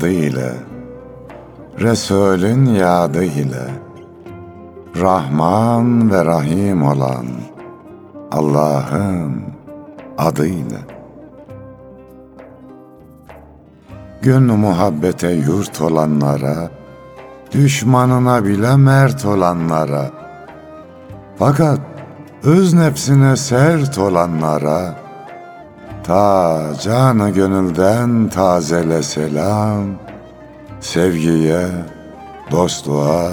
tadı ile, Resulün yadı ile, Rahman ve Rahim olan Allah'ın adıyla. Gönlü muhabbete yurt olanlara, düşmanına bile mert olanlara, fakat öz nefsine sert olanlara, ta canı gönülden tazele selam, sevgiye, dostluğa,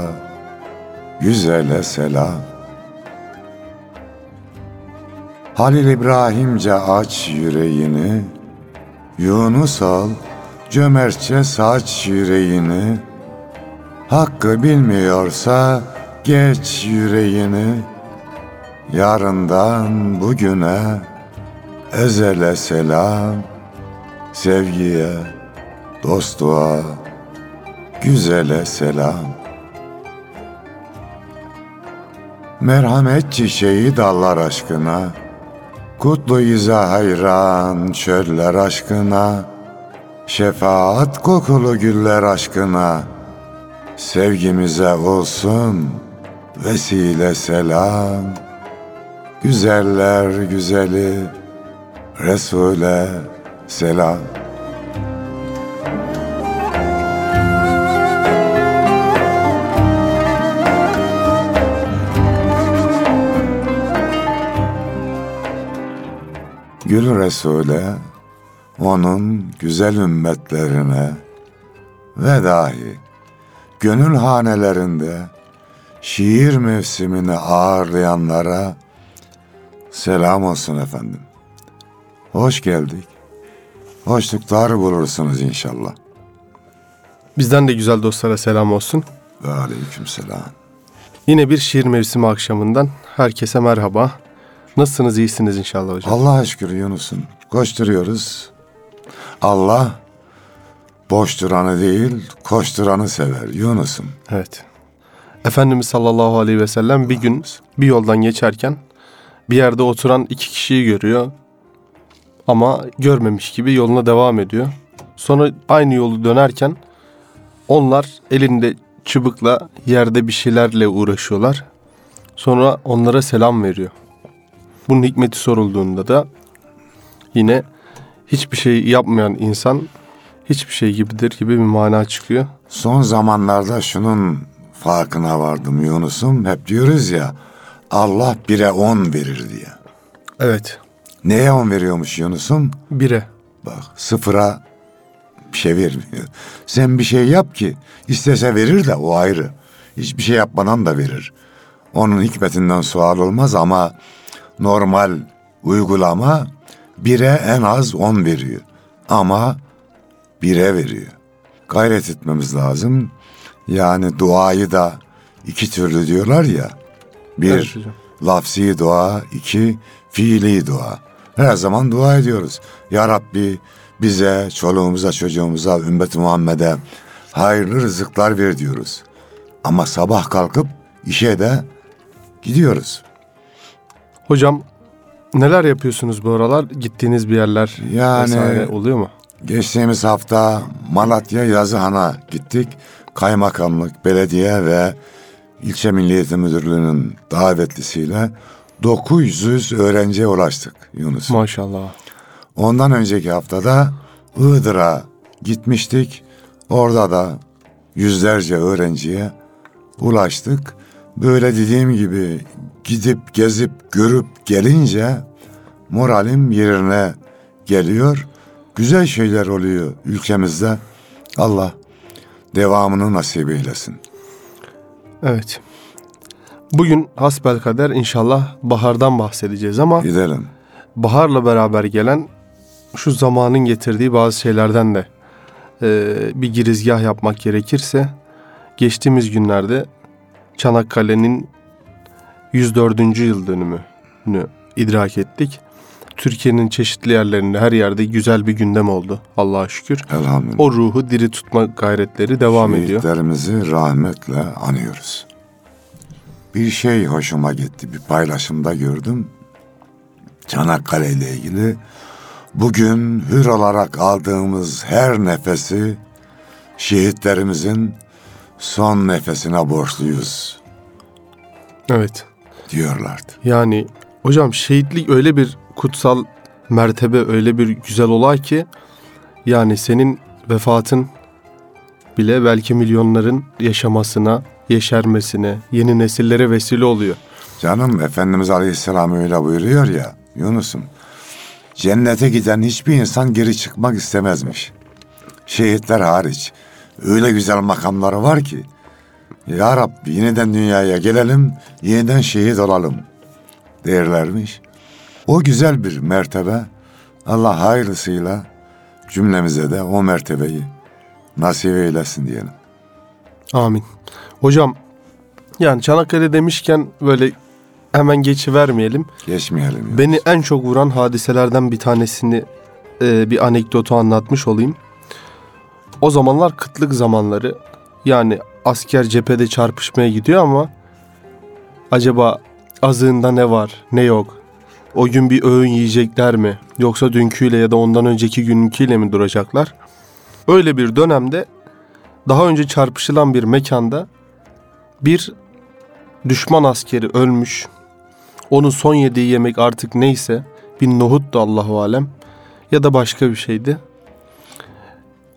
güzele selam. Halil İbrahimce aç yüreğini, Yunus al, cömertçe saç yüreğini, Hakkı bilmiyorsa geç yüreğini, Yarından bugüne ezele selam, Sevgiye, dostluğa, güzele selam. Merhamet çiçeği dallar aşkına, Kutlu iza hayran çöller aşkına, Şefaat kokulu güller aşkına, Sevgimize olsun vesile selam. Güzeller güzeli Resul'e selam. Gül Resul'e, onun güzel ümmetlerine ve dahi gönül hanelerinde şiir mevsimini ağırlayanlara selam olsun efendim. Hoş geldik. Hoşluklar bulursunuz inşallah. Bizden de güzel dostlara selam olsun. Ve aleyküm selam. Yine bir şiir mevsimi akşamından herkese merhaba. Nasılsınız, iyisiniz inşallah hocam? Allah'a şükür Yunus'un. Koşturuyoruz. Allah boş duranı değil, koşturanı sever Yunus'um. Evet. Efendimiz sallallahu aleyhi ve sellem bir gün bir yoldan geçerken bir yerde oturan iki kişiyi görüyor. Ama görmemiş gibi yoluna devam ediyor. Sonra aynı yolu dönerken onlar elinde çubukla yerde bir şeylerle uğraşıyorlar. Sonra onlara selam veriyor. Bunun hikmeti sorulduğunda da yine hiçbir şey yapmayan insan hiçbir şey gibidir gibi bir mana çıkıyor. Son zamanlarda şunun farkına vardım Yunus'um. Hep diyoruz ya Allah bire on verir diye. Evet. Neye on veriyormuş Yunus'um? Bire. Bak sıfıra bir şey vermiyor. Sen bir şey yap ki istese verir de o ayrı. Hiçbir şey yapmadan da verir. Onun hikmetinden sual olmaz ama normal uygulama bire en az on veriyor. Ama bire veriyor. Gayret etmemiz lazım. Yani duayı da iki türlü diyorlar ya. Bir Evet lafzi dua, iki fiili dua. Her zaman dua ediyoruz. Ya Rabbi bize, çoluğumuza, çocuğumuza, ümmet Muhammed'e hayırlı rızıklar ver diyoruz. Ama sabah kalkıp işe de gidiyoruz. Hocam neler yapıyorsunuz bu aralar? Gittiğiniz bir yerler Yani- oluyor mu? Geçtiğimiz hafta Malatya Yazıhan'a gittik. Kaymakamlık, belediye ve ilçe Milli Eğitim Müdürlüğü'nün davetlisiyle 900 öğrenciye ulaştık Yunus. Maşallah. Ondan önceki haftada Iğdır'a gitmiştik. Orada da yüzlerce öğrenciye ulaştık. Böyle dediğim gibi gidip gezip görüp gelince moralim yerine geliyor. Güzel şeyler oluyor ülkemizde. Allah devamını nasip eylesin. Evet. Bugün hasbelkader inşallah bahardan bahsedeceğiz ama Gidelim. baharla beraber gelen şu zamanın getirdiği bazı şeylerden de e, bir girizgah yapmak gerekirse geçtiğimiz günlerde Çanakkale'nin 104. yıl dönümünü idrak ettik. Türkiye'nin çeşitli yerlerinde her yerde güzel bir gündem oldu Allah'a şükür. Elhamdülillah. O ruhu diri tutma gayretleri devam ediyor. Şehitlerimizi rahmetle anıyoruz. Bir şey hoşuma gitti. Bir paylaşımda gördüm. Çanakkale ile ilgili. Bugün hür olarak aldığımız her nefesi şehitlerimizin son nefesine borçluyuz Evet. diyorlardı. Yani hocam şehitlik öyle bir kutsal mertebe, öyle bir güzel olay ki yani senin vefatın bile belki milyonların yaşamasına, yeşermesine, yeni nesillere vesile oluyor. Canım Efendimiz Aleyhisselam öyle buyuruyor ya Yunus'um. Cennete giden hiçbir insan geri çıkmak istemezmiş. Şehitler hariç. Öyle güzel makamları var ki. Ya Rabbi yeniden dünyaya gelelim, yeniden şehit olalım derlermiş. O güzel bir mertebe. Allah hayırlısıyla cümlemize de o mertebeyi nasip eylesin diyelim. Amin. Hocam yani Çanakkale demişken böyle hemen geçivermeyelim. Geçmeyelim. Yunus. Beni en çok vuran hadiselerden bir tanesini e, bir anekdotu anlatmış olayım. O zamanlar kıtlık zamanları. Yani asker cephede çarpışmaya gidiyor ama acaba azığında ne var ne yok? O gün bir öğün yiyecekler mi? Yoksa dünküyle ya da ondan önceki günküyle mi duracaklar? Öyle bir dönemde daha önce çarpışılan bir mekanda bir düşman askeri ölmüş. Onun son yediği yemek artık neyse bir nohuttu Allahu alem ya da başka bir şeydi.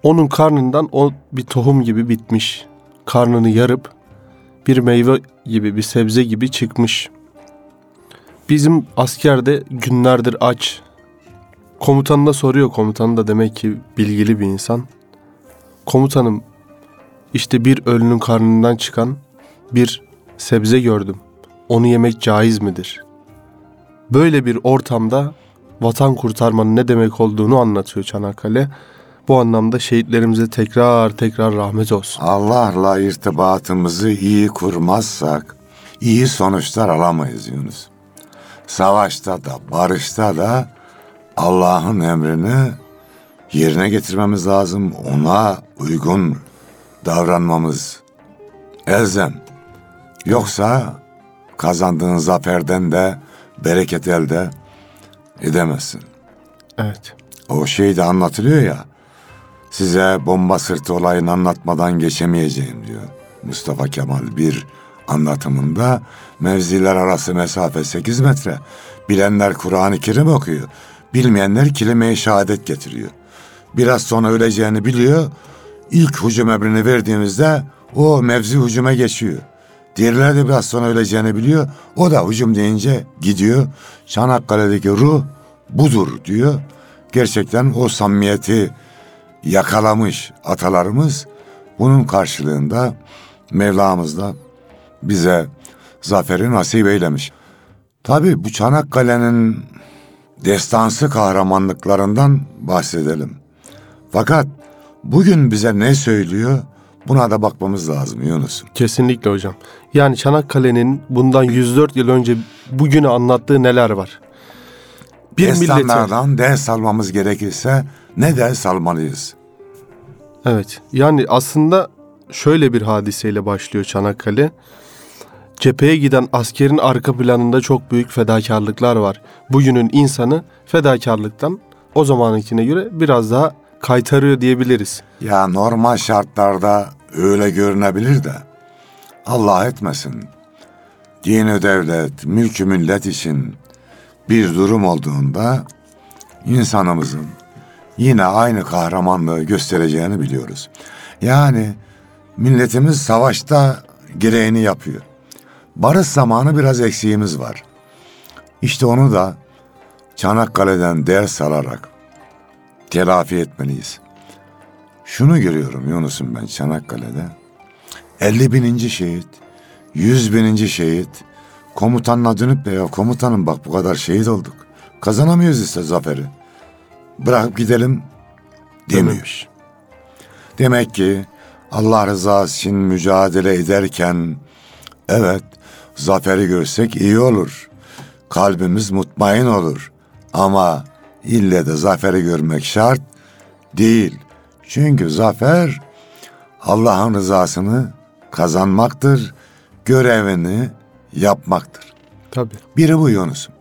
Onun karnından o bir tohum gibi bitmiş. Karnını yarıp bir meyve gibi bir sebze gibi çıkmış. Bizim askerde günlerdir aç. Komutanına soruyor komutan da demek ki bilgili bir insan. Komutanım işte bir ölünün karnından çıkan bir sebze gördüm. Onu yemek caiz midir? Böyle bir ortamda vatan kurtarmanın ne demek olduğunu anlatıyor Çanakkale. Bu anlamda şehitlerimize tekrar tekrar rahmet olsun. Allah'la irtibatımızı iyi kurmazsak iyi sonuçlar alamayız Yunus. Savaşta da barışta da Allah'ın emrini yerine getirmemiz lazım. Ona uygun davranmamız elzem. Yoksa kazandığın zaferden de bereket elde edemezsin. Evet. O şey de anlatılıyor ya. Size bomba sırtı olayını anlatmadan geçemeyeceğim diyor. Mustafa Kemal bir anlatımında mevziler arası mesafe 8 metre. Bilenler Kur'an-ı Kerim okuyor. Bilmeyenler kelime-i şehadet getiriyor. Biraz sonra öleceğini biliyor. İlk hücum emrini verdiğimizde o mevzi hücuma geçiyor. Diğerleri de biraz sonra öleceğini biliyor. O da hücum deyince gidiyor. Çanakkale'deki ruh budur diyor. Gerçekten o samimiyeti yakalamış atalarımız bunun karşılığında Mevlamız da bize zaferi nasip eylemiş. Tabi bu Çanakkale'nin destansı kahramanlıklarından bahsedelim. Fakat bugün bize ne söylüyor buna da bakmamız lazım Yunus. Kesinlikle hocam. Yani Çanakkale'nin bundan 104 yıl önce bugünü anlattığı neler var? Bir millete Destanlardan ders almamız gerekirse ne ders almalıyız? Evet. Yani aslında şöyle bir hadiseyle başlıyor Çanakkale. Cepheye giden askerin arka planında çok büyük fedakarlıklar var. Bugünün insanı fedakarlıktan o zamankine göre biraz daha kaytarıyor diyebiliriz. Ya normal şartlarda öyle görünebilir de Allah etmesin. Dini devlet, mülkü millet için bir durum olduğunda insanımızın yine aynı kahramanlığı göstereceğini biliyoruz. Yani milletimiz savaşta gereğini yapıyor. Barış zamanı biraz eksiğimiz var. İşte onu da Çanakkale'den ders alarak telafi etmeliyiz. Şunu görüyorum Yunus'um ben Çanakkale'de. 50 bininci şehit, 100 bininci şehit. Komutanla dönüp de ya komutanım bak bu kadar şehit olduk. Kazanamıyoruz işte zaferi. Bırakıp gidelim demiyor. Demek ki Allah rızası için mücadele ederken evet zaferi görsek iyi olur. Kalbimiz mutmain olur. Ama ille de zaferi görmek şart değil. Çünkü zafer Allah'ın rızasını kazanmaktır, görevini yapmaktır. Tabii. Biri bu Yunus'um.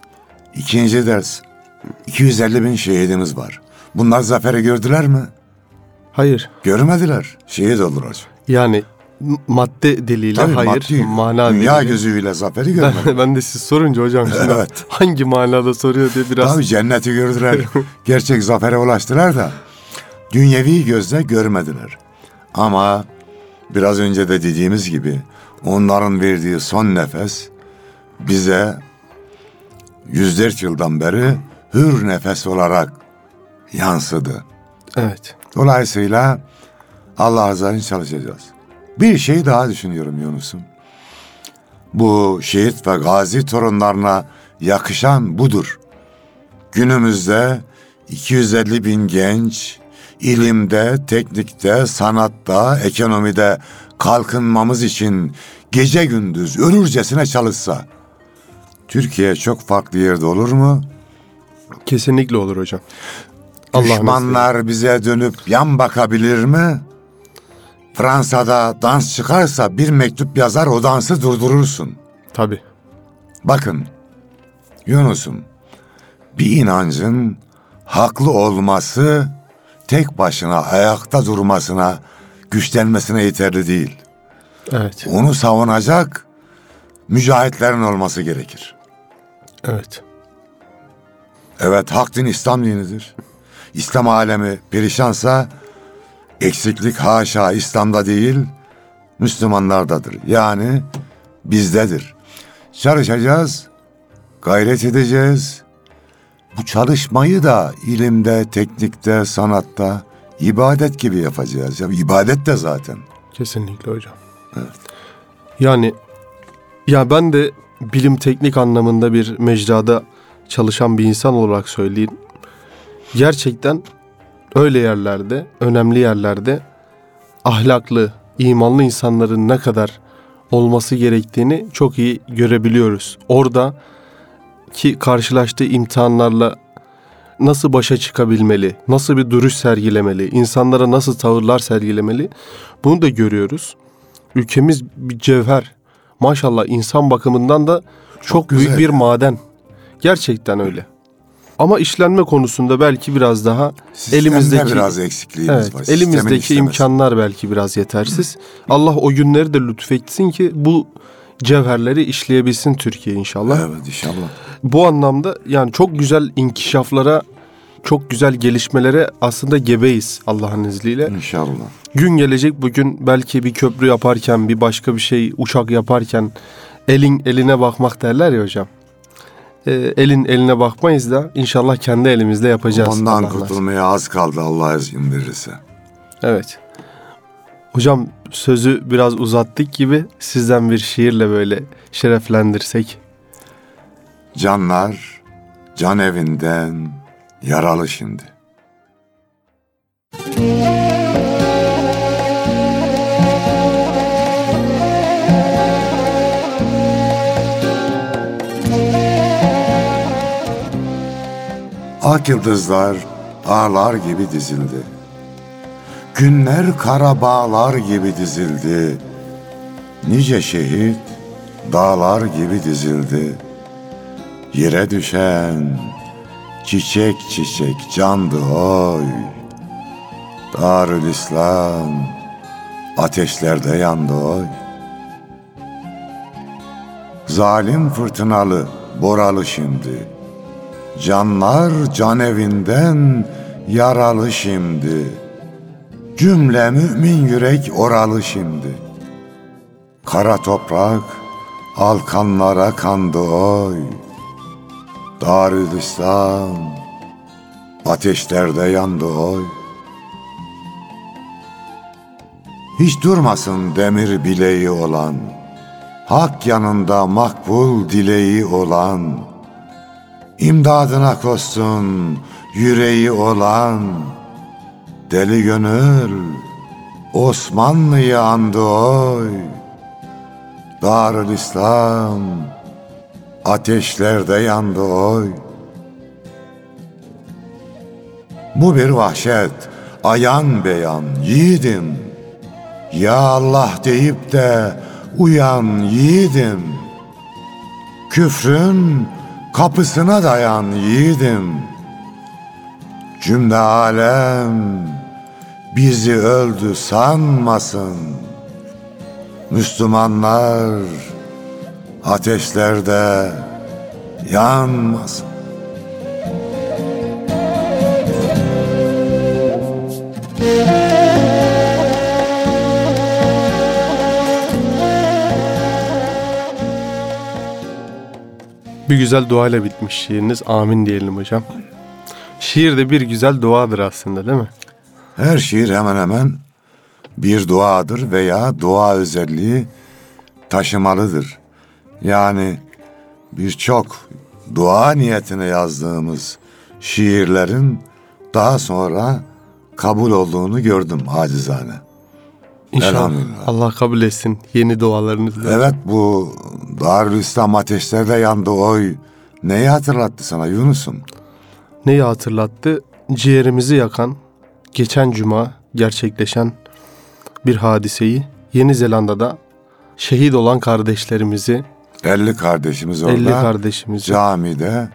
İkinci ders. 250 bin şehidimiz var. Bunlar zaferi gördüler mi? Hayır. Görmediler. Şehit oldular. Yani madde diliyle Tabii hayır, maddi, mana dünya diliyle. gözüyle zaferi görmediler. Ben, ben de siz sorunca hocam şimdi Evet. hangi manada soruyor diye biraz Tabii cenneti gördüler. Gerçek zafere ulaştılar da dünyevi gözle görmediler. Ama biraz önce de dediğimiz gibi onların verdiği son nefes bize 104 yıldan beri hür nefes olarak yansıdı. evet. Dolayısıyla Allah azze için çalışacağız. Bir şey daha düşünüyorum Yunus'um. Bu şehit ve gazi torunlarına yakışan budur. Günümüzde 250 bin genç ilimde, teknikte, sanatta, ekonomide kalkınmamız için gece gündüz ölürcesine çalışsa Türkiye çok farklı yerde olur mu? Kesinlikle olur hocam. Düşmanlar bize dönüp yan bakabilir mi? Fransa'da dans çıkarsa bir mektup yazar o dansı durdurursun. Tabii. Bakın Yunus'um bir inancın haklı olması tek başına ayakta durmasına, güçlenmesine yeterli değil. Evet. Onu savunacak mücahitlerin olması gerekir. Evet. Evet hak din İslam dinidir. İslam alemi perişansa eksiklik haşa İslam'da değil Müslümanlardadır. Yani bizdedir. Çalışacağız, gayret edeceğiz. Bu çalışmayı da ilimde, teknikte, sanatta, ibadet gibi yapacağız. Ya ibadet de zaten. Kesinlikle hocam. Yani ya ben de bilim teknik anlamında bir mecrada çalışan bir insan olarak söyleyeyim. Gerçekten öyle yerlerde, önemli yerlerde ahlaklı, imanlı insanların ne kadar olması gerektiğini çok iyi görebiliyoruz. Orada ki karşılaştığı imtihanlarla nasıl başa çıkabilmeli, nasıl bir duruş sergilemeli, insanlara nasıl tavırlar sergilemeli bunu da görüyoruz. Ülkemiz bir cevher. Maşallah insan bakımından da çok, büyük güzel bir maden. Gerçekten öyle. Ama işlenme konusunda belki biraz daha Sistemde elimizdeki biraz eksikliğimiz evet, var. Sistemin elimizdeki işlemesi. imkanlar belki biraz yetersiz. Allah o günleri de lütfetsin ki bu cevherleri işleyebilsin Türkiye inşallah. Evet inşallah. Bu anlamda yani çok güzel inkişaflara, çok güzel gelişmelere aslında gebeyiz Allah'ın izniyle. İnşallah. Gün gelecek bugün belki bir köprü yaparken, bir başka bir şey uçak yaparken elin eline bakmak derler ya hocam. Ee, elin eline bakmayız da inşallah kendi elimizle yapacağız. Ondan kurtulmaya az kaldı Allah izin verirse. Evet. Hocam sözü biraz uzattık gibi sizden bir şiirle böyle şereflendirsek. Canlar can evinden yaralı şimdi. Ak yıldızlar ağlar gibi dizildi. Günler kara bağlar gibi dizildi. Nice şehit dağlar gibi dizildi. Yere düşen çiçek çiçek candı oy. Darül İslam ateşlerde yandı oy. Zalim fırtınalı boralı şimdi. Canlar can evinden yaralı şimdi. Cümle mümin yürek oralı şimdi. Kara toprak alkanlara kandı oy. Darül İslam ateşlerde yandı oy. Hiç durmasın demir bileği olan, hak yanında makbul dileği olan, imdadına koşsun yüreği olan, deli gönül Osmanlı'yı andı oy. Darül İslam ateşlerde yandı oy. Bu bir vahşet, ayan beyan yiğidim. Ya Allah deyip de uyan yiğidim. Küfrün kapısına dayan yiğidim. Cümle alem bizi öldü sanmasın. Müslümanlar ateşlerde yanmasın. Bir güzel duayla bitmiş şiiriniz. Amin diyelim hocam. Şiir de bir güzel duadır aslında değil mi? Her şiir hemen hemen bir duadır veya dua özelliği taşımalıdır. Yani birçok dua niyetine yazdığımız şiirlerin daha sonra kabul olduğunu gördüm acizane. İnşallah. Allah kabul etsin yeni dualarınızı. Evet bu Darülislam ateşlerde yandı oy. Neyi hatırlattı sana Yunus'um? Neyi hatırlattı? Ciğerimizi yakan, geçen cuma gerçekleşen bir hadiseyi Yeni Zelanda'da şehit olan kardeşlerimizi, 50 kardeşimiz orada 50 kardeşimizi camide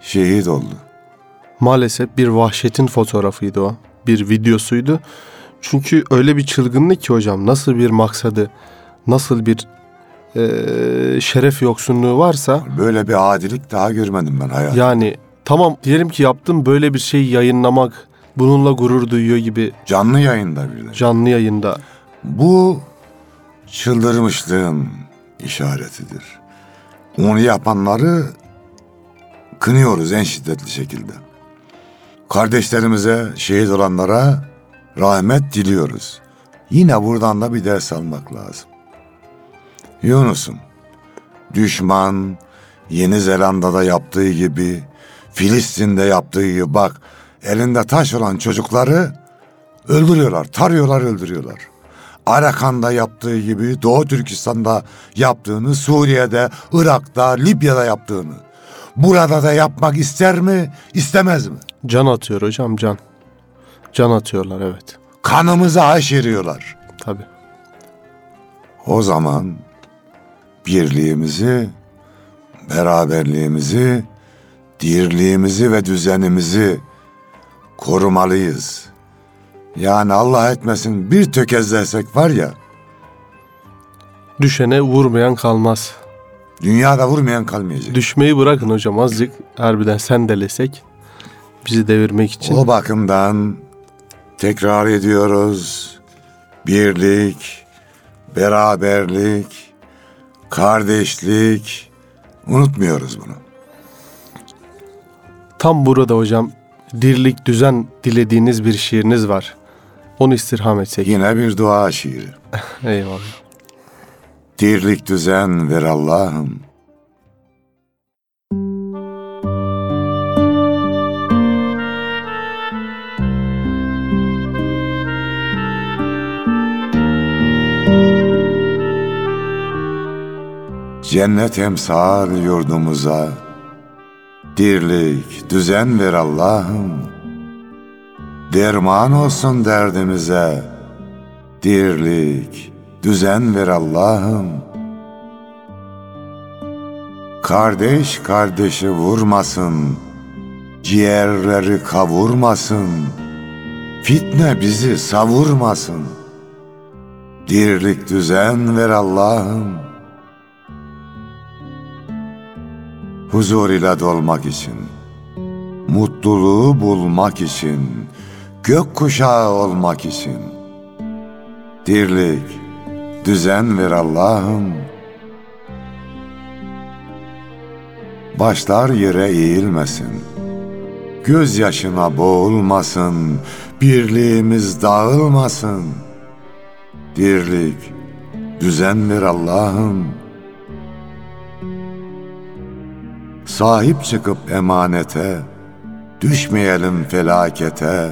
şehit oldu. maalesef bir vahşetin fotoğrafıydı o. Bir videosuydu. Çünkü öyle bir çılgınlık ki hocam nasıl bir maksadı, nasıl bir eee, şeref yoksunluğu varsa Böyle bir adilik daha görmedim ben hayatımda. yani tamam diyelim ki yaptım böyle bir şeyi yayınlamak, bununla gurur duyuyor gibi Canlı yayında bir de. canlı yayında Bu çıldırmışlığın işaretidir. Onu yapanları kınıyoruz en şiddetli şekilde. Kardeşlerimize, şehit olanlara rahmet diliyoruz. Yine buradan da bir ders almak lazım. Yunus'um, düşman Yeni Zelanda'da yaptığı gibi, Filistin'de yaptığı gibi bak elinde taş olan çocukları öldürüyorlar, tarıyorlar, öldürüyorlar. Arakan'da yaptığı gibi Doğu Türkistan'da yaptığını, Suriye'de, Irak'ta, Libya'da yaptığını. Burada da yapmak ister mi, istemez mi? can atıyor hocam can. Can atıyorlar evet. Kanımıza aşeriyorlar. Tabii. O zaman birliğimizi, beraberliğimizi, dirliğimizi ve düzenimizi korumalıyız. Yani Allah etmesin bir tökezlersek var ya, Düşene vurmayan kalmaz. dünyada vurmayan kalmayacak. Düşmeyi bırakın hocam azıcık harbiden sendelesek bizi devirmek için. O bakımdan tekrar ediyoruz. Birlik, beraberlik, kardeşlik. Unutmuyoruz bunu. Tam burada hocam dirlik düzen dilediğiniz bir şiiriniz var. Onu istirham etsek. Yine bir dua şiiri. Eyvallah. Dirlik düzen ver Allah'ım. Cennet emsal yurdumuza Dirlik, düzen ver Allah'ım. Derman olsun derdimize. Dirlik, düzen ver Allah'ım. Kardeş kardeşi vurmasın Ciğerleri kavurmasın Fitne bizi savurmasın. Dirlik düzen ver Allah'ım huzur ile dolmak için, mutluluğu bulmak için, gök kuşağı olmak için. Dirlik, düzen ver Allah'ım. Başlar yere eğilmesin, gözyaşına boğulmasın, birliğimiz dağılmasın. Dirlik, düzen ver Allah'ım. Sahip çıkıp emanete, düşmeyelim felakete.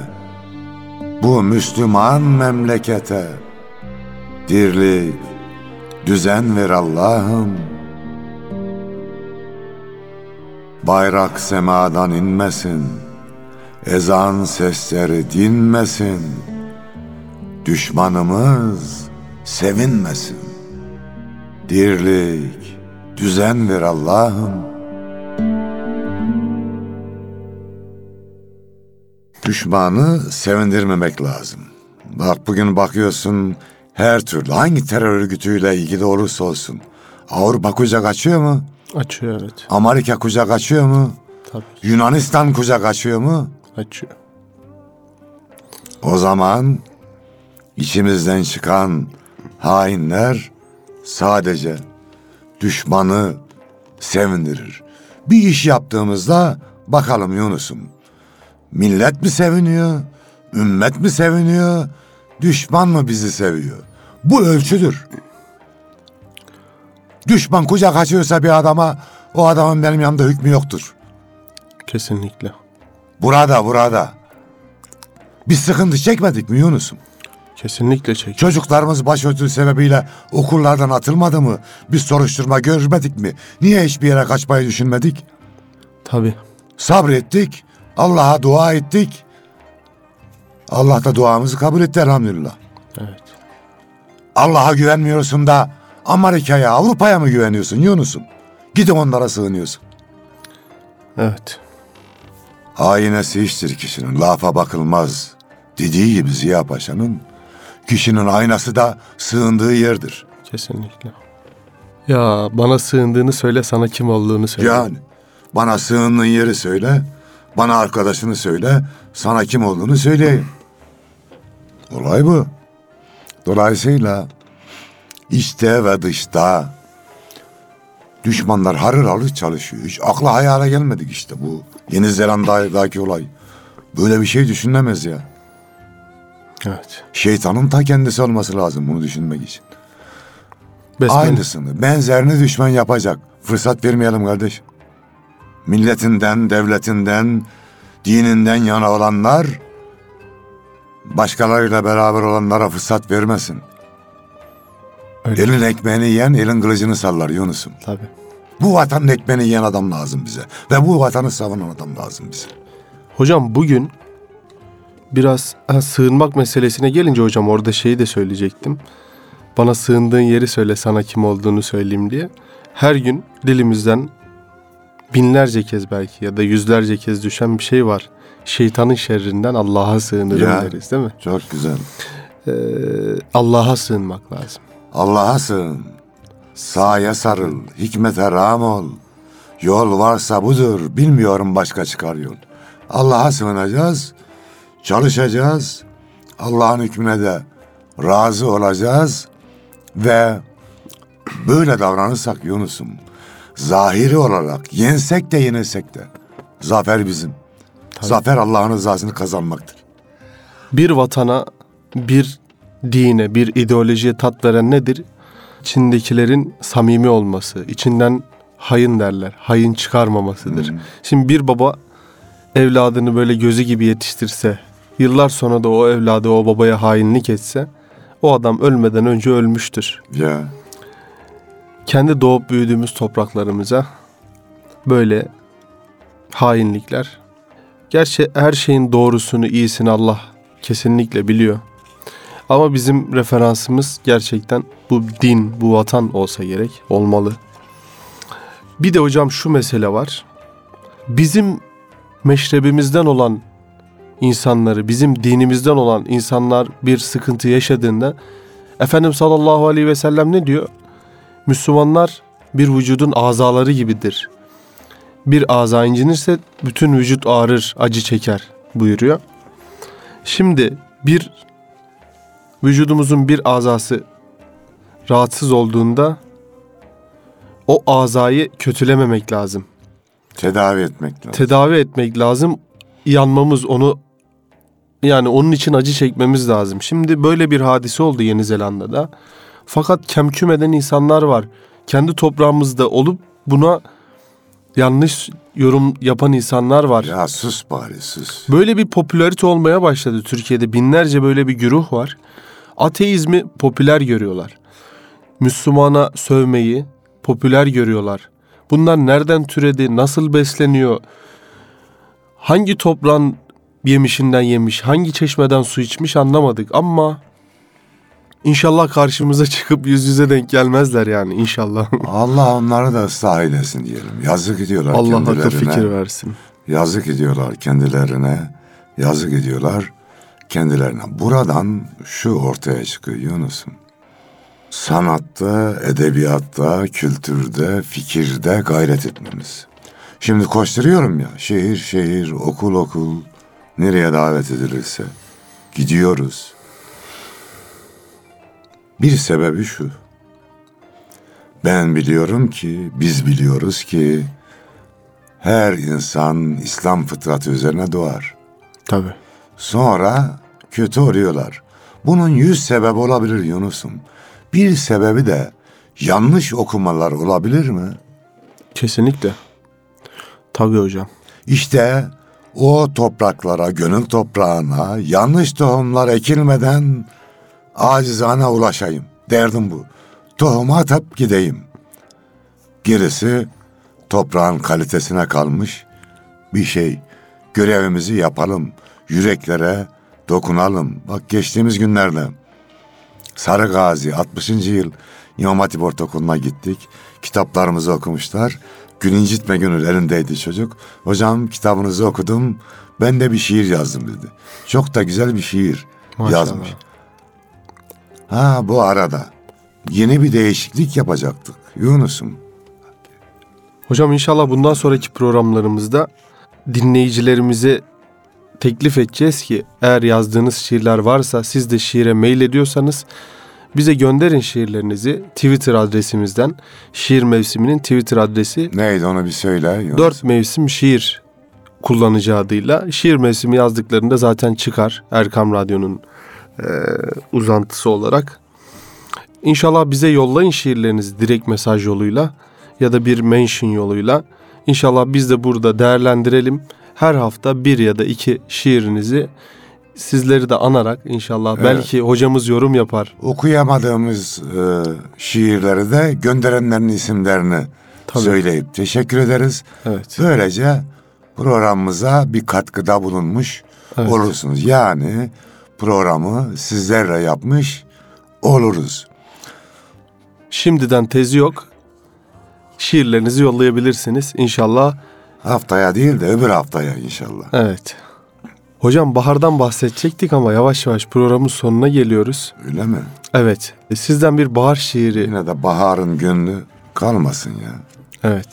Bu Müslüman memlekete, dirlik, düzen ver Allah'ım. Bayrak semadan inmesin, ezan sesleri dinmesin. Düşmanımız sevinmesin. Dirlik, düzen ver Allah'ım. Düşmanı sevindirmemek lazım. Bak bugün bakıyorsun her türlü hangi terör örgütüyle ilgili olursa olsun. Avrupa kucak açıyor mu? Açıyor evet. Amerika kucak açıyor mu? Tabii Yunanistan kucak açıyor mu? açıyor. O zaman içimizden çıkan hainler sadece düşmanı sevindirir. Bir iş yaptığımızda bakalım Yunus'um. Millet mi seviniyor? Ümmet mi seviniyor? Düşman mı bizi seviyor? Bu ölçüdür. Düşman kucak açıyorsa bir adama o adamın benim yanımda hükmü yoktur. Kesinlikle. Burada burada. Biz sıkıntı çekmedik mi Yunus'um? Kesinlikle çek. Çocuklarımız başörtüsü sebebiyle okullardan atılmadı mı? Biz soruşturma görmedik mi? Niye hiçbir yere kaçmayı düşünmedik? Tabii. Sabrettik. Allah'a dua ettik. Allah da duamızı kabul etti elhamdülillah. Evet. Allah'a güvenmiyorsun da Amerika'ya, Avrupa'ya mı güveniyorsun Yunus'um? Gidin onlara sığınıyorsun. Evet. Aynesi iştir kişinin, lafa bakılmaz. Dediği gibi Ziya Paşa'nın, kişinin aynası da sığındığı yerdir. Kesinlikle. Ya bana sığındığını söyle sana kim olduğunu söyle. Yani bana sığındığın yeri söyle, bana arkadaşını söyle, sana kim olduğunu söyleyeyim. Olay bu. Dolayısıyla içte ve dışta düşmanlar harır harır çalışıyor. Hiç akla hayale gelmedik işte bu Yeni Zelanda'daki olay. Böyle bir şey düşünülemez ya. Evet. Şeytanın ta kendisi olması lazım bunu düşünmek için. Besmele. Aynısını, benzerini düşman yapacak. Fırsat vermeyelim kardeş. Milletinden, devletinden, dininden yana olanlar başkalarıyla beraber olanlara fırsat vermesin. Öyle. Elin ekmeğini yiyen elin kılıcını sallar Yunus'um. Tabii. Bu vatanın ekmeğini yiyen adam lazım bize. Ve bu vatanı savunan adam lazım bize. Hocam bugün biraz ha, sığınmak meselesine gelince hocam orada şeyi de söyleyecektim. Bana sığındığın yeri söyle sana kim olduğunu söyleyeyim diye. Her gün dilimizden binlerce kez belki ya da yüzlerce kez düşen bir şey var. Şeytanın şerrinden Allah'a sığınırım Ya. deriz değil mi? Çok güzel. Ee, Allah'a sığınmak lazım. Allah'a sığın. Sağa sarıl, hikmete ram ol. Yol varsa budur, bilmiyorum başka çıkar yol. Allah'a sığınacağız, çalışacağız. Allah'ın hükmüne de razı olacağız. Ve böyle davranırsak Yunus'um, zahiri olarak yensek de yenilsek de zafer bizim. Zafer Allah'ın rızasını kazanmaktır. Bir vatana, bir dine, bir ideolojiye tat veren nedir? İçindekilerin samimi olması, içinden hayın derler, hayın çıkarmamasıdır. Şimdi bir baba evladını böyle gözü gibi yetiştirse, yıllar sonra da o evladı o babaya hainlik etse, o adam ölmeden önce ölmüştür. Ya Kendi doğup büyüdüğümüz topraklarımıza böyle hainlikler. Gerçi her şeyin doğrusunu, iyisini Allah kesinlikle biliyor. Ama bizim referansımız gerçekten bu din, bu vatan olsa gerek, olmalı. Bir de hocam şu mesele var. Bizim meşrebimizden olan insanları, bizim dinimizden olan insanlar bir sıkıntı yaşadığında Efendimiz sallallahu aleyhi ve sellem ne diyor? Müslümanlar bir vücudun azaları gibidir. Bir aza incinirse bütün vücut ağrır, acı çeker buyuruyor. Şimdi bir vücudumuzun bir azası rahatsız olduğunda o azayı kötülememek lazım. tedavi etmek lazım. Tedavi etmek lazım. Yanmamız onu yani onun için acı çekmemiz lazım. Şimdi böyle bir hadise oldu Yeni Zelanda'da. Fakat kemküm eden insanlar var. Kendi toprağımızda olup buna yanlış yorum yapan insanlar var. ya sus bari sus. Böyle bir popülarite olmaya başladı Türkiye'de. Binlerce böyle bir güruh var. Ateizmi popüler görüyorlar. Müslümana sövmeyi popüler görüyorlar. Bunlar nereden türedi, nasıl besleniyor? Hangi toprağın yemişinden yemiş, hangi çeşmeden su içmiş anlamadık ama inşallah karşımıza çıkıp yüz yüze denk gelmezler yani inşallah. Allah onları da ıslah eylesin diyelim. Yazık ediyorlar Allah kendilerine. akıl fikir versin. Yazık ediyorlar kendilerine. yazık ediyorlar kendilerine. Buradan şu ortaya çıkıyor Yunus'um. Sanatta, edebiyatta, kültürde, fikirde gayret etmemiz. Şimdi koşturuyorum ya, şehir şehir, okul okul, nereye davet edilirse gidiyoruz. Bir sebebi şu. Ben biliyorum ki, biz biliyoruz ki her insan İslam fıtratı üzerine doğar. Tabii. Sonra kötü oluyorlar. Bunun yüz sebebi olabilir Yunus'um. Bir sebebi de yanlış okumalar olabilir mi? Kesinlikle. Tabii hocam. İşte o topraklara, gönül toprağına yanlış tohumlar ekilmeden acizane ulaşayım. Derdim bu. Tohumu atıp gideyim. Gerisi toprağın kalitesine kalmış bir şey. Görevimizi yapalım. Yüreklere dokunalım. Bak geçtiğimiz günlerde Sarı Gazi 60. yıl İmam Hatip Ortaokulu'na gittik. Kitaplarımızı okumuşlar. Gün incitme gönül elindeydi çocuk. Hocam kitabınızı okudum. Ben de bir şiir yazdım dedi. Çok da güzel bir şiir Maşallah. yazmış. Ha bu arada yeni bir değişiklik yapacaktık. Yunus'um. Hocam inşallah bundan sonraki programlarımızda dinleyicilerimize teklif edeceğiz ki eğer yazdığınız şiirler varsa siz de şiire mail ediyorsanız bize gönderin şiirlerinizi Twitter adresimizden. Şiir mevsiminin Twitter adresi Neydi onu bir söyle. Yunus. 4 mevsim şiir kullanıcı adıyla. Şiir mevsimi yazdıklarında zaten çıkar Erkam Radyo'nun e, uzantısı olarak. İnşallah bize yollayın şiirlerinizi direkt mesaj yoluyla ya da bir mention yoluyla. İnşallah biz de burada değerlendirelim. Her hafta bir ya da iki şiirinizi sizleri de anarak inşallah Evet. belki hocamız yorum yapar. Okuyamadığımız e, şiirleri de gönderenlerin isimlerini Tabii. söyleyip teşekkür ederiz. Evet. Böylece programımıza bir katkıda bulunmuş Evet. olursunuz. Yani programı sizlerle yapmış oluruz. Şimdiden tezi yok. Şiirlerinizi yollayabilirsiniz. İnşallah Haftaya değil de öbür haftaya inşallah. Evet. Hocam bahardan bahsedecektik ama yavaş yavaş programın sonuna geliyoruz. Öyle mi? Evet. e, Sizden bir bahar şiiri. Yine de baharın gönlü kalmasın ya. Evet.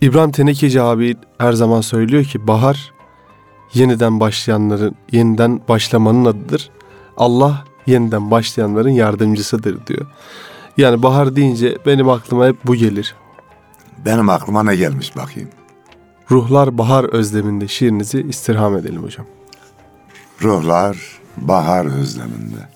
İbrahim Tenekeci abi her zaman söylüyor ki bahar yeniden başlayanların, yeniden başlamanın adıdır. Allah yeniden başlayanların yardımcısıdır diyor. Yani bahar deyince benim aklıma hep bu gelir. Benim aklıma ne gelmiş bakayım. Ruhlar bahar özleminde şiirinizi istirham edelim hocam. Ruhlar bahar özleminde.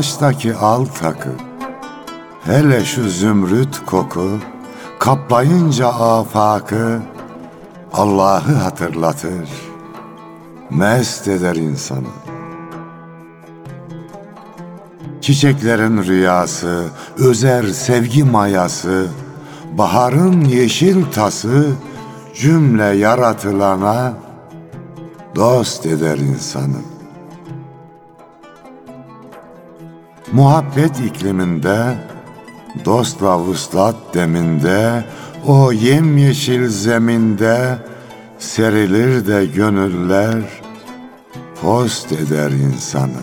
Ağaçtaki al takı, hele şu zümrüt koku, kaplayınca afakı, Allah'ı hatırlatır, mest eder insanı. Çiçeklerin rüyası, özer sevgi mayası, baharın yeşil tası, cümle yaratılana dost eder insanı. Muhabbet ikliminde, dostla vuslat deminde, o yemyeşil zeminde serilir de gönüller post eder insanı.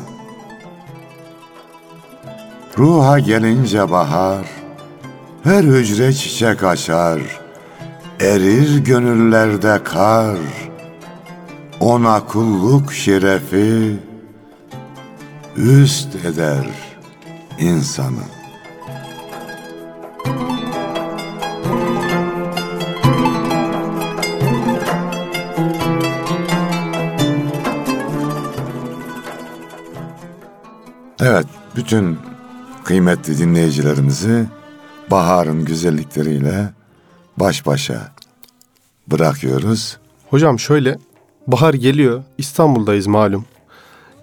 Ruha gelince bahar, her hücre çiçek açar, erir gönüllerde kar, ona kulluk şerefi üst eder insanı. Evet, bütün kıymetli dinleyicilerimizi baharın güzellikleriyle baş başa bırakıyoruz. Hocam şöyle bahar geliyor İstanbul'dayız malum.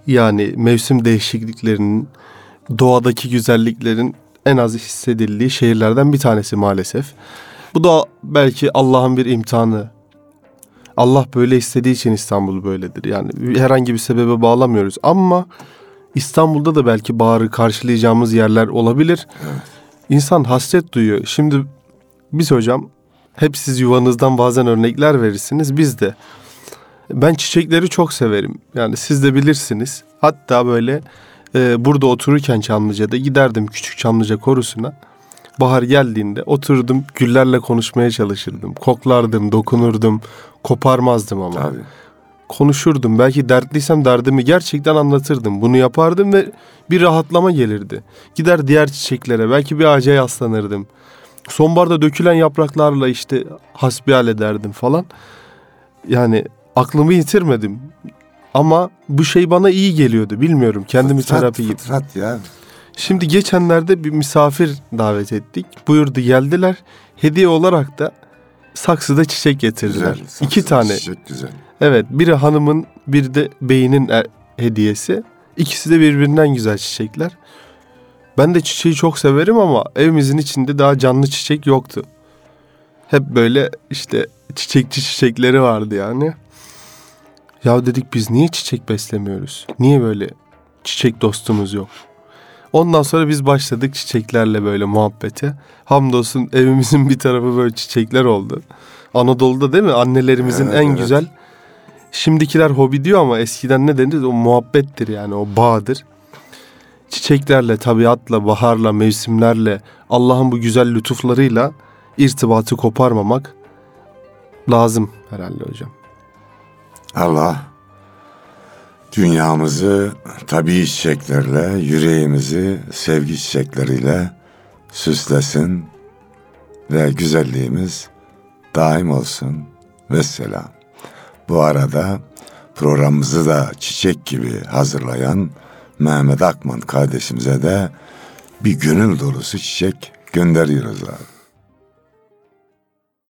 Yani mevsim değişikliklerinin doğadaki güzelliklerin en az hissedildiği şehirlerden bir tanesi maalesef. Bu da belki Allah'ın bir imtihanı. Allah böyle istediği için İstanbul böyledir. Yani herhangi bir sebebe bağlamıyoruz ama İstanbul'da da belki baharı karşılayacağımız yerler olabilir. İnsan hasret duyuyor. Şimdi biz hocam hep siz yuvanızdan bazen örnekler verirsiniz. Biz de ben çiçekleri çok severim. Yani siz de bilirsiniz. Hatta böyle e, burada otururken Çamlıca'da giderdim küçük Çamlıca korusuna. Bahar geldiğinde oturdum güllerle konuşmaya çalışırdım. Koklardım, dokunurdum, koparmazdım ama. Tabii. Konuşurdum. Belki dertliysem derdimi gerçekten anlatırdım. Bunu yapardım ve bir rahatlama gelirdi. Gider diğer çiçeklere belki bir ağaca yaslanırdım. Sonbaharda dökülen yapraklarla işte hasbihal ederdim falan. Yani aklımı yitirmedim. Ama bu şey bana iyi geliyordu. Bilmiyorum. Kendimi Fıtrat, terapi gibi. fıtrat ya. Şimdi geçenlerde bir misafir davet ettik. Buyurdu geldiler. Hediye olarak da saksıda çiçek getirdiler. Güzel. İki tane. Çiçek güzel. Evet biri hanımın bir de beyinin e- hediyesi. İkisi de birbirinden güzel çiçekler. Ben de çiçeği çok severim ama evimizin içinde daha canlı çiçek yoktu. Hep böyle işte çiçekçi çiçekleri vardı yani. Ya dedik biz niye çiçek beslemiyoruz? Niye böyle çiçek dostumuz yok? Ondan sonra biz başladık çiçeklerle böyle muhabbete. Hamdolsun evimizin bir tarafı böyle çiçekler oldu. Anadolu'da değil mi? Annelerimizin Evet, en evet. güzel. Şimdikiler hobi diyor ama eskiden ne denir? O muhabbettir yani o bağdır. Çiçeklerle, tabiatla, baharla, mevsimlerle, Allah'ın bu güzel lütuflarıyla irtibatı koparmamak lazım herhalde hocam. Allah dünyamızı tabii çiçeklerle, yüreğimizi sevgi çiçekleriyle süslesin ve güzelliğimiz daim olsun. Vesselam. Bu arada programımızı da çiçek gibi hazırlayan Mehmet Akman kardeşimize de bir gönül dolusu çiçek gönderiyoruz abi.